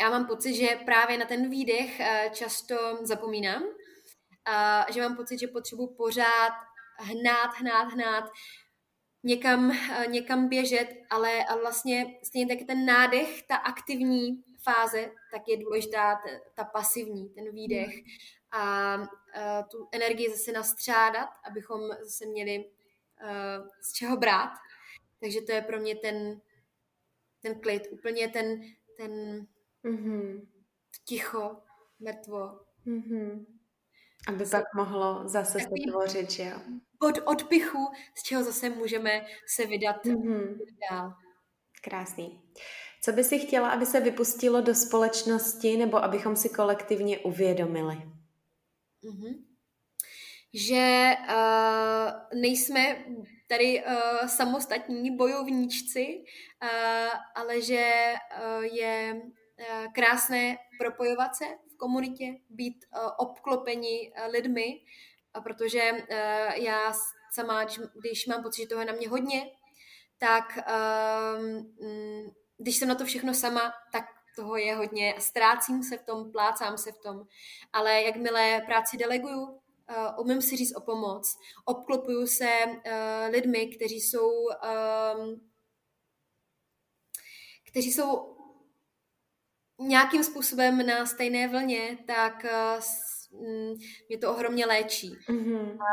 já mám pocit, že právě na ten výdech uh, často zapomínám, uh, že mám pocit, že potřebuji pořád hnát, hnát, hnát, někam, eh, někam běžet, ale a vlastně stejně tak ten nádech, ta aktivní fáze, tak je důležitá ta, ta pasivní, ten výdech a, a eh, tu energii zase nastřádat, abychom zase měli uh, z čeho brát. Takže to je pro mě ten, ten klid, úplně ten, ten mm-hmm. ticho, mrtvo. Mm-hmm. Aby pak mohlo zase se tvořit, že jo? od odpichu, z čeho zase můžeme se vydat mm-hmm. dál. Krásný. Co by si chtěla, aby se vypustilo do společnosti nebo abychom si kolektivně uvědomili? Mm-hmm. Že uh, nejsme tady uh, samostatní bojovníčci, uh, ale že uh, je uh, krásné propojovat se komunitě, být uh, obklopeni uh, lidmi, a protože uh, já sama, když, mám pocit, že toho je na mě hodně, tak um, když jsem na to všechno sama, tak toho je hodně. Ztrácím se v tom, plácám se v tom. Ale jakmile práci deleguju, uh, umím si říct o pomoc, obklopuju se uh, lidmi, kteří jsou um, kteří jsou nějakým způsobem na stejné vlně, tak uh, Mm, mě to ohromně léčí. Mm-hmm. A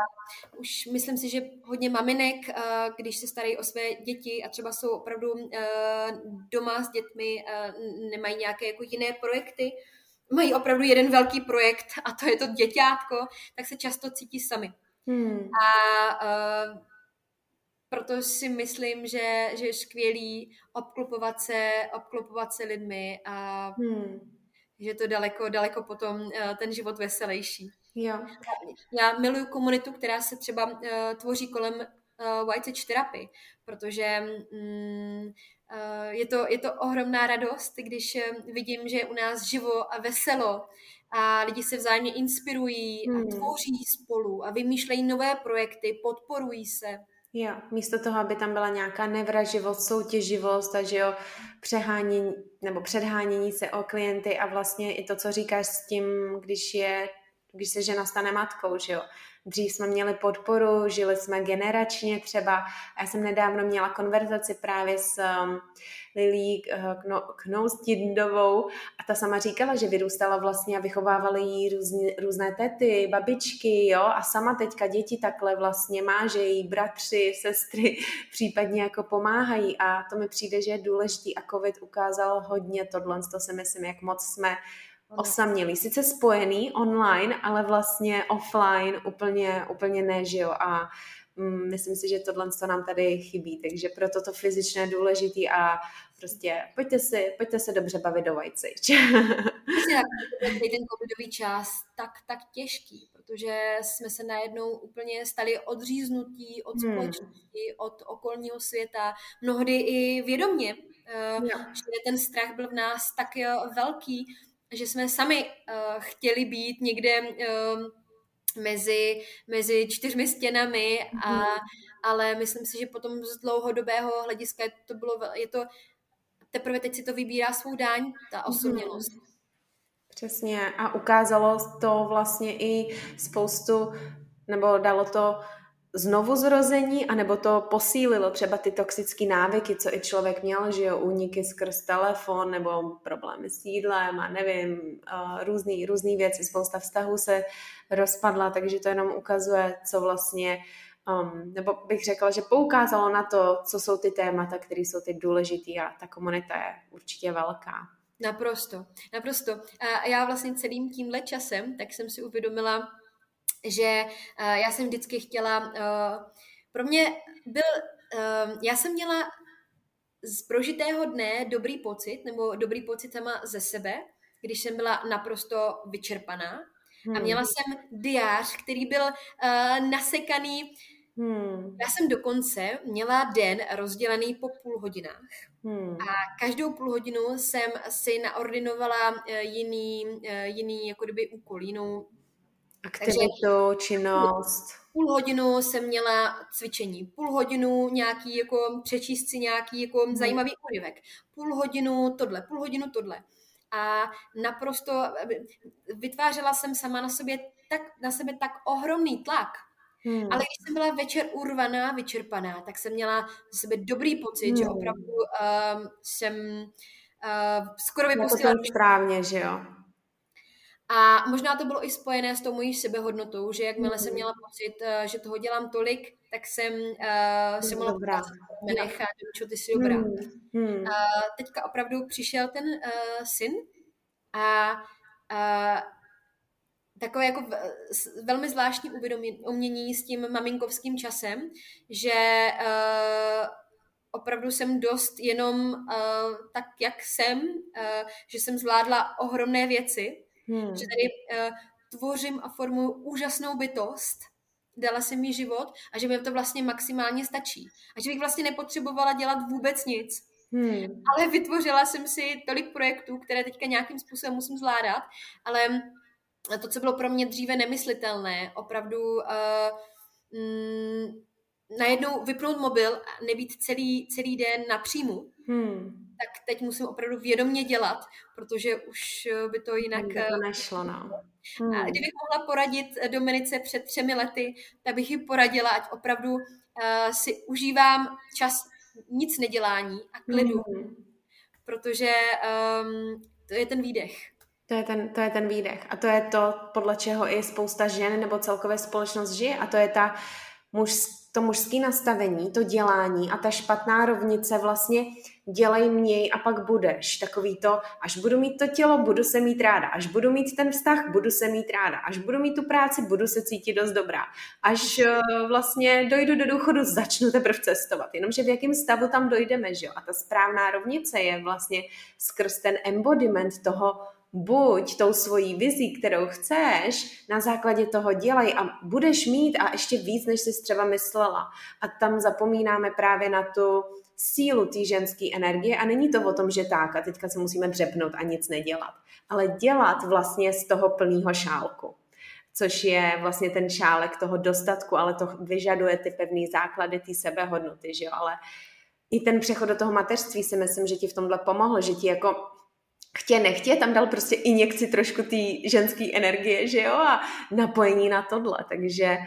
už myslím si, že hodně maminek, eh, když se starají o své děti a třeba jsou opravdu eh, doma s dětmi, eh, nemají nějaké jako jiné projekty, mají opravdu jeden velký projekt a to je to děťátko, tak se často cítí sami. Hmm. A proto si myslím, že, že je skvělý obklopovat se, obklopovat se lidmi a hmm. že to daleko, daleko potom uh, ten život veselější. Jo. Já miluju komunitu, která se třeba uh, tvoří kolem uh, White Touch terapii, protože um, uh, je, to, je to ohromná radost, když vidím, že je u nás živo a veselo a lidi se vzájemně inspirují hmm. a tvoří spolu a vymýšlejí nové projekty, podporují se. Jo, místo toho, aby tam byla nějaká nevraživost, soutěživost a že jo, přehánění nebo předhánění se o klienty a vlastně i to, co říkáš s tím, když je, když se žena stane matkou, že jo, Dřív jsme měli podporu, žili jsme generačně třeba. Já jsem nedávno měla konverzaci právě s um, Lilí Knoustindovou a ta sama říkala, že vyrůstala vlastně a vychovávali jí různě, různé tety, babičky, jo, a sama teďka děti takhle vlastně má, že její bratři, sestry případně jako pomáhají. A to mi přijde, že je důležitý a covid ukázal hodně tohle, to si myslím, jak moc jsme osamělý. Sice spojený online, ale vlastně offline úplně, úplně ne, že jo. A mm, myslím si, že tohle to nám tady chybí, takže proto to fyzičné je důležitý a prostě pojďte, si, pojďte se dobře bavit do White Sage. ten covidový čas tak, tak těžký, protože jsme se najednou úplně stali odříznutí od hmm. společnosti, od okolního světa, mnohdy i vědomně, uh, že ten strach byl v nás tak velký, že jsme sami uh, chtěli být někde uh, mezi, mezi čtyřmi stěnami, a, mm. ale myslím si, že potom z dlouhodobého hlediska to bylo, je to, teprve teď si to vybírá svou daň, ta mhm. osobnělost. Mm. Přesně a ukázalo to vlastně i spoustu, nebo dalo to znovu zrození, anebo to posílilo třeba ty toxické návyky, co i člověk měl, že jo, úniky skrz telefon, nebo problémy s jídlem a nevím, uh, různý, různý věci, spousta vztahů se rozpadla, takže to jenom ukazuje, co vlastně Um, nebo bych řekla, že poukázalo na to, co jsou ty témata, které jsou ty důležitý a ta komunita je určitě velká. Naprosto, naprosto. A já vlastně celým tímhle časem, tak jsem si uvědomila, že uh, já jsem vždycky chtěla, uh, pro mě byl, uh, já jsem měla z prožitého dne dobrý pocit, nebo dobrý pocit sama ze sebe, když jsem byla naprosto vyčerpaná. Hmm. A měla jsem diář, který byl uh, nasekaný. Hmm. Já jsem dokonce měla den rozdělený po půl hodinách. Hmm. A každou půl hodinu jsem si naordinovala uh, jiný, uh, jiný jako kdyby úkol, jinou Aktivitu, činnost. Půl hodinu jsem měla cvičení, půl hodinu nějaký jako přečíst si nějaký jako hmm. zajímavý úryvek, půl hodinu tohle, půl hodinu tohle. A naprosto vytvářela jsem sama na, sobě tak, na sebe tak ohromný tlak, Hmm. Ale když jsem byla večer urvaná, vyčerpaná, tak jsem měla za sebe dobrý pocit, hmm. že opravdu um, jsem uh, skoro vypustila... Jako správně, že jo? A možná to bylo i spojené s tou mojí sebehodnotou, že jakmile jsem mhm. měla pocit, eh, že toho dělám tolik, tak jsem uh, se mohla nechat, čo ty jsi dobrá. Hmm. Hmm. Uh, teďka opravdu přišel ten uh, syn a uh, takové jako velmi zvláštní umění s tím maminkovským časem, že uh, opravdu jsem dost jenom uh, tak, jak jsem, uh, že jsem zvládla ohromné věci, Hmm. Že tady uh, tvořím a formuju úžasnou bytost, dala jsem mi život a že mi to vlastně maximálně stačí. A že bych vlastně nepotřebovala dělat vůbec nic. Hmm. Ale vytvořila jsem si tolik projektů, které teďka nějakým způsobem musím zvládat, ale to, co bylo pro mě dříve nemyslitelné, opravdu uh, mm, najednou vypnout mobil a nebýt celý, celý den na příjmu, hmm tak teď musím opravdu vědomně dělat, protože už eh, by to jinak... To eh, nešlo, no. Hmm. A kdybych mohla poradit eh, Dominice před třemi lety, tak bych ji poradila, ať opravdu uh, si užívám čas nic nedělání a klidu, hmm. protože um, to je ten výdech. To je, ten, to je ten výdech. A to je to, podle čeho i spousta žen nebo celkově společnost žije. A to je ta muž, to mužské nastavení, to dělání a ta špatná rovnice vlastně dělej měj a pak budeš. Takový to, až budu mít to tělo, budu se mít ráda. Až budu mít ten vztah, budu se mít ráda. Až budu mít tu práci, budu se cítit dost dobrá. Až uh, vlastně dojdu do důchodu, začnu teprve cestovat. Jenomže v jakém stavu tam dojdeme, že jo? A ta správná rovnice je vlastně skrz ten embodiment toho buď tou svojí vizí, kterou chceš, na základě toho dělej a budeš mít a ještě víc, než jsi třeba myslela. A tam zapomínáme právě na tu sílu té ženské energie a není to o tom, že tak a teďka se musíme dřepnout a nic nedělat, ale dělat vlastně z toho plného šálku což je vlastně ten šálek toho dostatku, ale to vyžaduje ty pevné základy, ty sebehodnoty, že jo, ale i ten přechod do toho mateřství si myslím, že ti v tomhle pomohl, že ti jako chtě nechtě tam dal prostě injekci trošku té ženské energie, že jo, a napojení na tohle, takže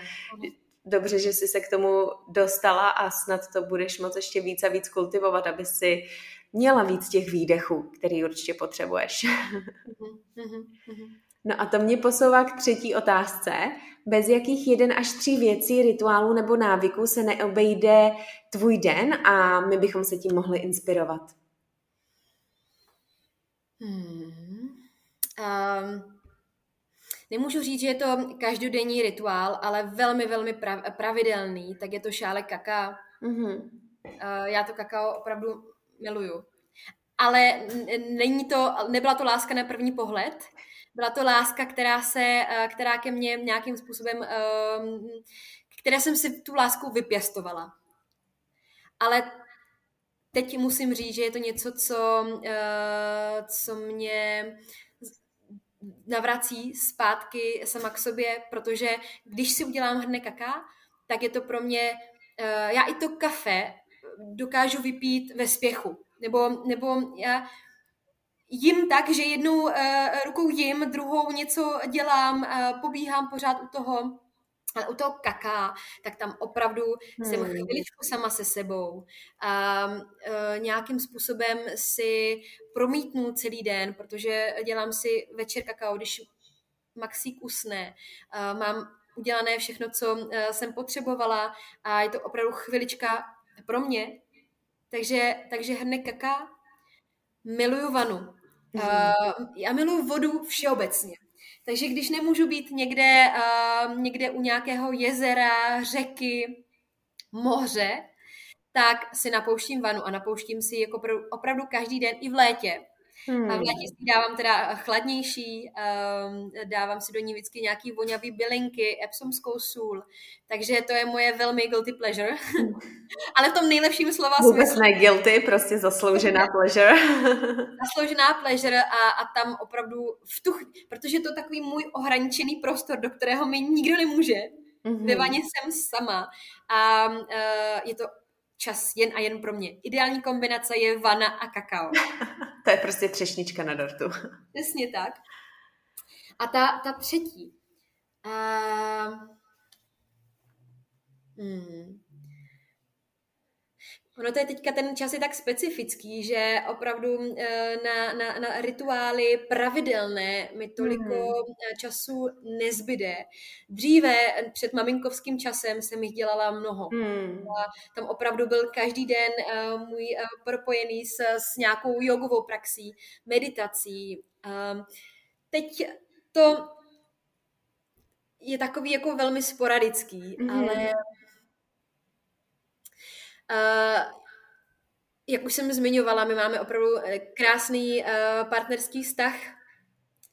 dobře, že jsi se k tomu dostala a snad to budeš moc ještě víc a víc kultivovat, aby si měla víc těch výdechů, který určitě potřebuješ. No a to mě posouvá k třetí otázce. Bez jakých jeden až tří věcí, rituálů nebo návyků se neobejde tvůj den a my bychom se tím mohli inspirovat? Hmm. Um, nemůžu říct, že je to každodenní rituál, ale velmi, velmi pravidelný, tak je to šálek kaká. Mm-hmm. Uh, já to kakao opravdu miluju. Ale není to, nebyla to láska na první pohled, byla to láska, která se, uh, která ke mně nějakým způsobem, uh, které jsem si tu lásku vypěstovala. Ale teď musím říct, že je to něco, co, uh, co mě navrací zpátky sama k sobě, protože když si udělám hrne kaká, tak je to pro mě, uh, já i to kafe dokážu vypít ve spěchu. Nebo, nebo já jim tak, že jednou uh, rukou jim, druhou něco dělám, pobíhám pořád u toho ale u toho kaká, tak tam opravdu hmm. jsem chviličku sama se sebou a e, nějakým způsobem si promítnu celý den, protože dělám si večer kakao, když Maxík usne, a mám udělané všechno, co e, jsem potřebovala a je to opravdu chvilička pro mě. Takže, takže hrne kaká, miluju vanu. Uh, já miluju vodu všeobecně. Takže když nemůžu být někde, uh, někde u nějakého jezera, řeky, moře, tak si napouštím vanu a napouštím si jako opravdu každý den i v létě. Hmm. A v létě si dávám teda chladnější, um, dávám si do ní vždycky nějaký vonavý bylinky, epsomskou sůl, takže to je moje velmi guilty pleasure. Hmm. Ale v tom nejlepším slova Vůbec smyslu. ne guilty, prostě zasloužená pleasure. zasloužená pleasure a, a tam opravdu v tu, protože to je takový můj ohraničený prostor, do kterého mi nikdo nemůže. Mm-hmm. Ve vaně jsem sama a uh, je to čas jen a jen pro mě. Ideální kombinace je vana a kakao. to je prostě třešnička na dortu. Přesně tak. A ta, ta třetí. Uh, hmm. Ono to je teďka, ten čas je tak specifický, že opravdu eh, na, na, na rituály pravidelné mi toliko mm. času nezbyde. Dříve, před maminkovským časem, jsem jich dělala mnoho. Mm. A tam opravdu byl každý den uh, můj propojený s, s nějakou jogovou praxí, meditací. Teď to je takový jako velmi sporadický, mm. ale Uh, jak už jsem zmiňovala, my máme opravdu eh, krásný uh, partnerský vztah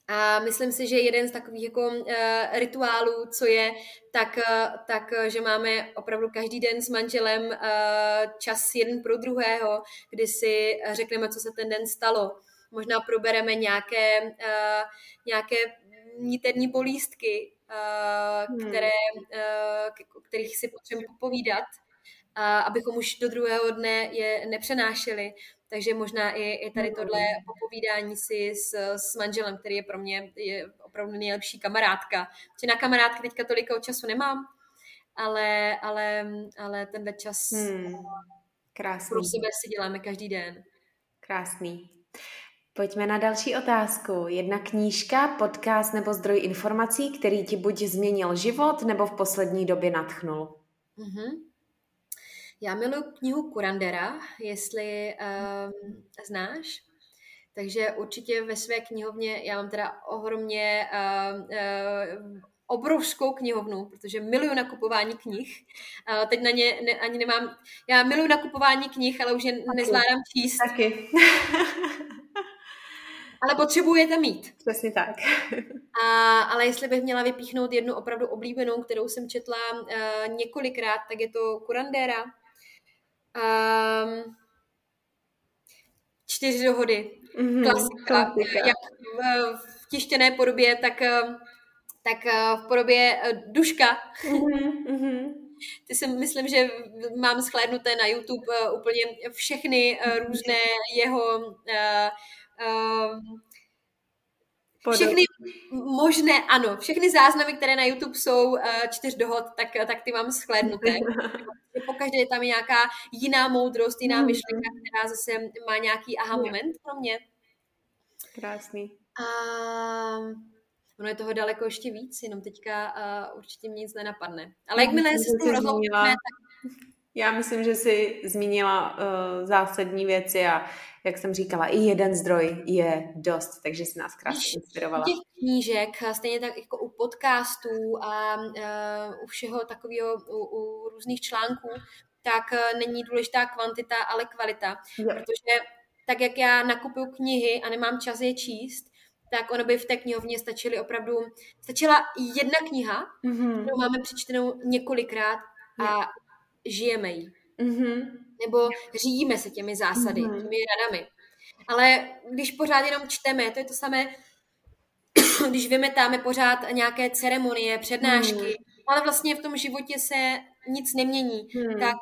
a myslím si, že jeden z takových jako uh, rituálů, co je, tak, uh, tak, že máme opravdu každý den s manželem uh, čas jeden pro druhého, kdy si řekneme, co se ten den stalo. Možná probereme nějaké, uh, nějaké niterní bolístky, uh, hmm. které, uh, kterých si potřebujeme popovídat abychom už do druhého dne je nepřenášeli. Takže možná i, i tady tohle popovídání si s, s manželem, který je pro mě je opravdu nejlepší kamarádka. Že na kamarádky teďka toliko času nemám, ale, ale, ale tenhle čas hmm. Krásný. pro sebe si děláme každý den. Krásný. Pojďme na další otázku. Jedna knížka, podcast nebo zdroj informací, který ti buď změnil život, nebo v poslední době natchnul? Mm-hmm. Já miluji knihu Kurandera, jestli um, znáš. Takže určitě ve své knihovně, já mám teda ohromně uh, uh, obrovskou knihovnu, protože miluju nakupování knih. Uh, teď na ně ne, ani nemám, já miluju nakupování knih, ale už je Taky. nezvládám číst. Taky. ale potřebujete mít. Přesně tak. A, ale jestli bych měla vypíchnout jednu opravdu oblíbenou, kterou jsem četla uh, několikrát, tak je to Kurandera. Um, čtyři dohody. Mm-hmm, klasika. klasika. Jak v, v tištěné podobě, tak, tak v podobě duška. Mm-hmm. Ty si myslím, že mám schlédnuté na YouTube úplně všechny různé jeho uh, uh, všechny možné, ano, všechny záznamy, které na YouTube jsou uh, čtyř dohod, tak, tak ty mám shlédnuté. Pokaždé je tam nějaká jiná moudrost, jiná mm. myšlenka, která zase má nějaký aha moment pro mě. Krásný. A ono je toho daleko ještě víc, jenom teďka uh, určitě mě nic nenapadne. Ale jakmile se s tím rozloučíme, tak... Já myslím, že jsi zmínila uh, zásadní věci a jak jsem říkala, i jeden zdroj je dost, takže si nás krásně inspirovala. těch knížek, stejně tak jako u podcastů a uh, u všeho takového, u, u různých článků, tak uh, není důležitá kvantita, ale kvalita. Jo. Protože tak, jak já nakupuju knihy a nemám čas je číst, tak ono by v té knihovně stačily opravdu, stačila jedna kniha, mm-hmm. kterou máme přečtenou několikrát a žijeme jí. Mm-hmm. Nebo řídíme se těmi zásady, mm-hmm. těmi radami. Ale když pořád jenom čteme, to je to samé, když vymetáme pořád nějaké ceremonie, přednášky, mm. ale vlastně v tom životě se nic nemění, hmm. tak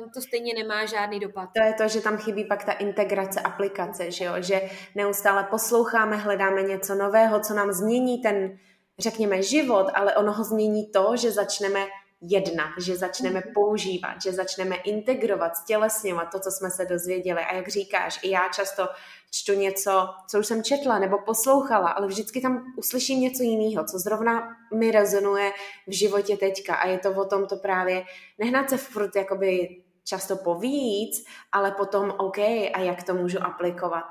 um, to stejně nemá žádný dopad. To je to, že tam chybí pak ta integrace aplikace, že jo? že neustále posloucháme, hledáme něco nového, co nám změní ten, řekněme, život, ale ono ho změní to, že začneme jednat, že začneme mhm. používat, že začneme integrovat, stělesňovat to, co jsme se dozvěděli. A jak říkáš, i já často čtu něco, co už jsem četla nebo poslouchala, ale vždycky tam uslyším něco jiného, co zrovna mi rezonuje v životě teďka. A je to o tom to právě nehnat se furt jakoby často povíc, ale potom OK, a jak to můžu aplikovat.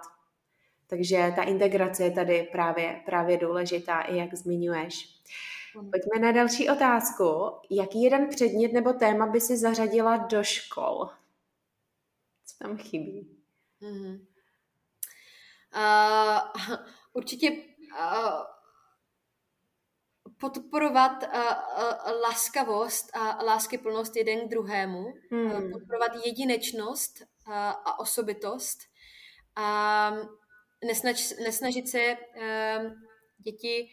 Takže ta integrace je tady právě, právě důležitá, i jak zmiňuješ. Pojďme na další otázku. Jaký jeden předmět nebo téma by si zařadila do škol? Co tam chybí? Mm-hmm. Uh, určitě uh, podporovat uh, uh, laskavost a láskyplnost jeden k druhému, hmm. uh, podporovat jedinečnost uh, a osobitost a nesnaž, nesnažit se uh, děti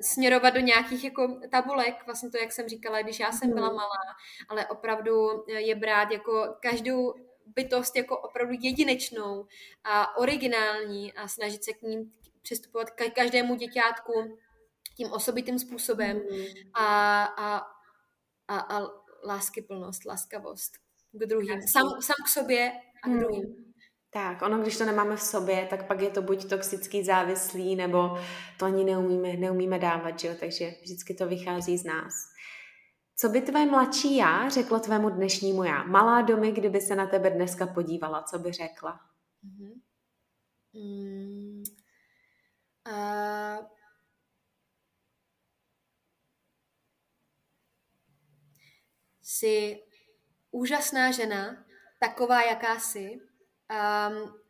směrovat do nějakých jako tabulek, vlastně to, jak jsem říkala, když já jsem byla hmm. malá, ale opravdu je brát jako každou bytost jako opravdu jedinečnou a originální a snažit se k ní přistupovat k každému děťátku tím osobitým způsobem mm. a, a, a, a láskyplnost, laskavost k druhým. Sam, sám k sobě a k mm. druhým. Tak, ono, když to nemáme v sobě, tak pak je to buď toxický, závislý, nebo to ani neumíme, neumíme dávat, že jo? takže vždycky to vychází z nás. Co by tvé mladší já řeklo tvému dnešnímu já? Malá domy, kdyby se na tebe dneska podívala, co by řekla? Mm-hmm. Mm, uh, jsi úžasná žena, taková, jaká jsi. Um,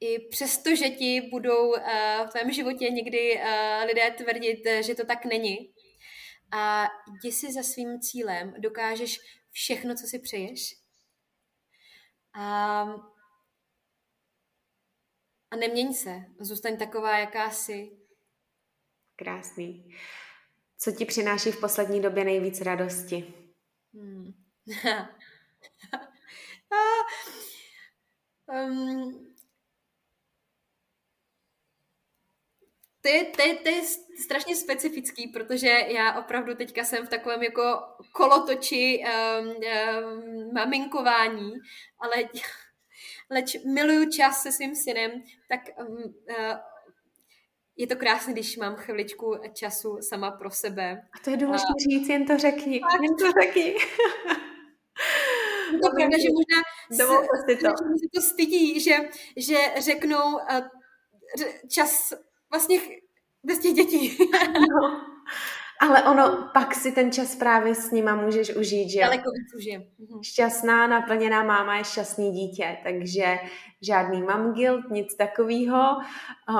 I přesto, že ti budou uh, v tvém životě někdy uh, lidé tvrdit, že to tak není, a jdi si za svým cílem, dokážeš všechno, co si přeješ. A, a neměň se, zůstaň taková, jaká jsi. Krásný. Co ti přináší v poslední době nejvíc radosti? Hmm. um, to je, to, je, to je strašně specifický, protože já opravdu teďka jsem v takovém jako kolotoči um, um, maminkování, ale leč miluju čas se svým synem, tak um, uh, je to krásné, když mám chviličku času sama pro sebe. A to je důležité říct, jen to řekni, jen to řekni. Je to pravda, že možná se, si to. se to stydí, že, že řeknou uh, čas vlastně bez těch dětí. no. Ale ono, pak si ten čas právě s nima můžeš užít, že jo? Daleko víc užije. Mhm. Šťastná, naplněná máma je šťastný dítě, takže žádný mam guilt, nic takového,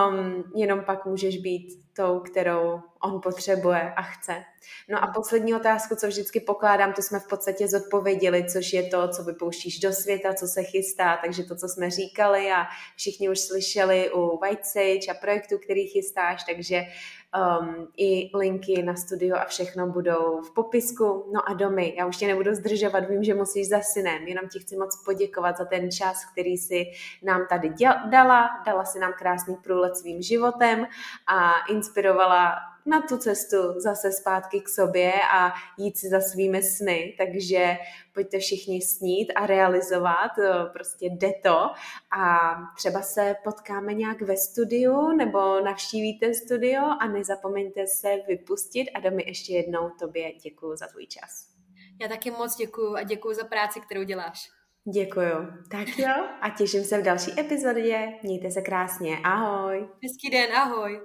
um, jenom pak můžeš být tou, kterou on potřebuje a chce. No a poslední otázku, co vždycky pokládám, to jsme v podstatě zodpověděli, což je to, co vypouštíš do světa, co se chystá, takže to, co jsme říkali a všichni už slyšeli u White Sage a projektu, který chystáš, takže um, i linky na studio a všechno budou v popisku. No a domy, já už tě nebudu zdržovat, vím, že musíš za synem, jenom ti chci moc poděkovat za ten čas, který si nám tady dala, dala si nám krásný průlet svým životem a inspirovala na tu cestu zase zpátky k sobě a jít si za svými sny, takže pojďte všichni snít a realizovat, eh, prostě jde to a třeba se potkáme nějak ve studiu nebo navštívíte studio a nezapomeňte se vypustit a mi ještě jednou tobě děkuji za tvůj čas. Já taky moc děkuji a děkuji za práci, kterou děláš. Děkuju. Tak jo a těším se v další epizodě. Mějte se krásně. Ahoj. Hezký den, ahoj.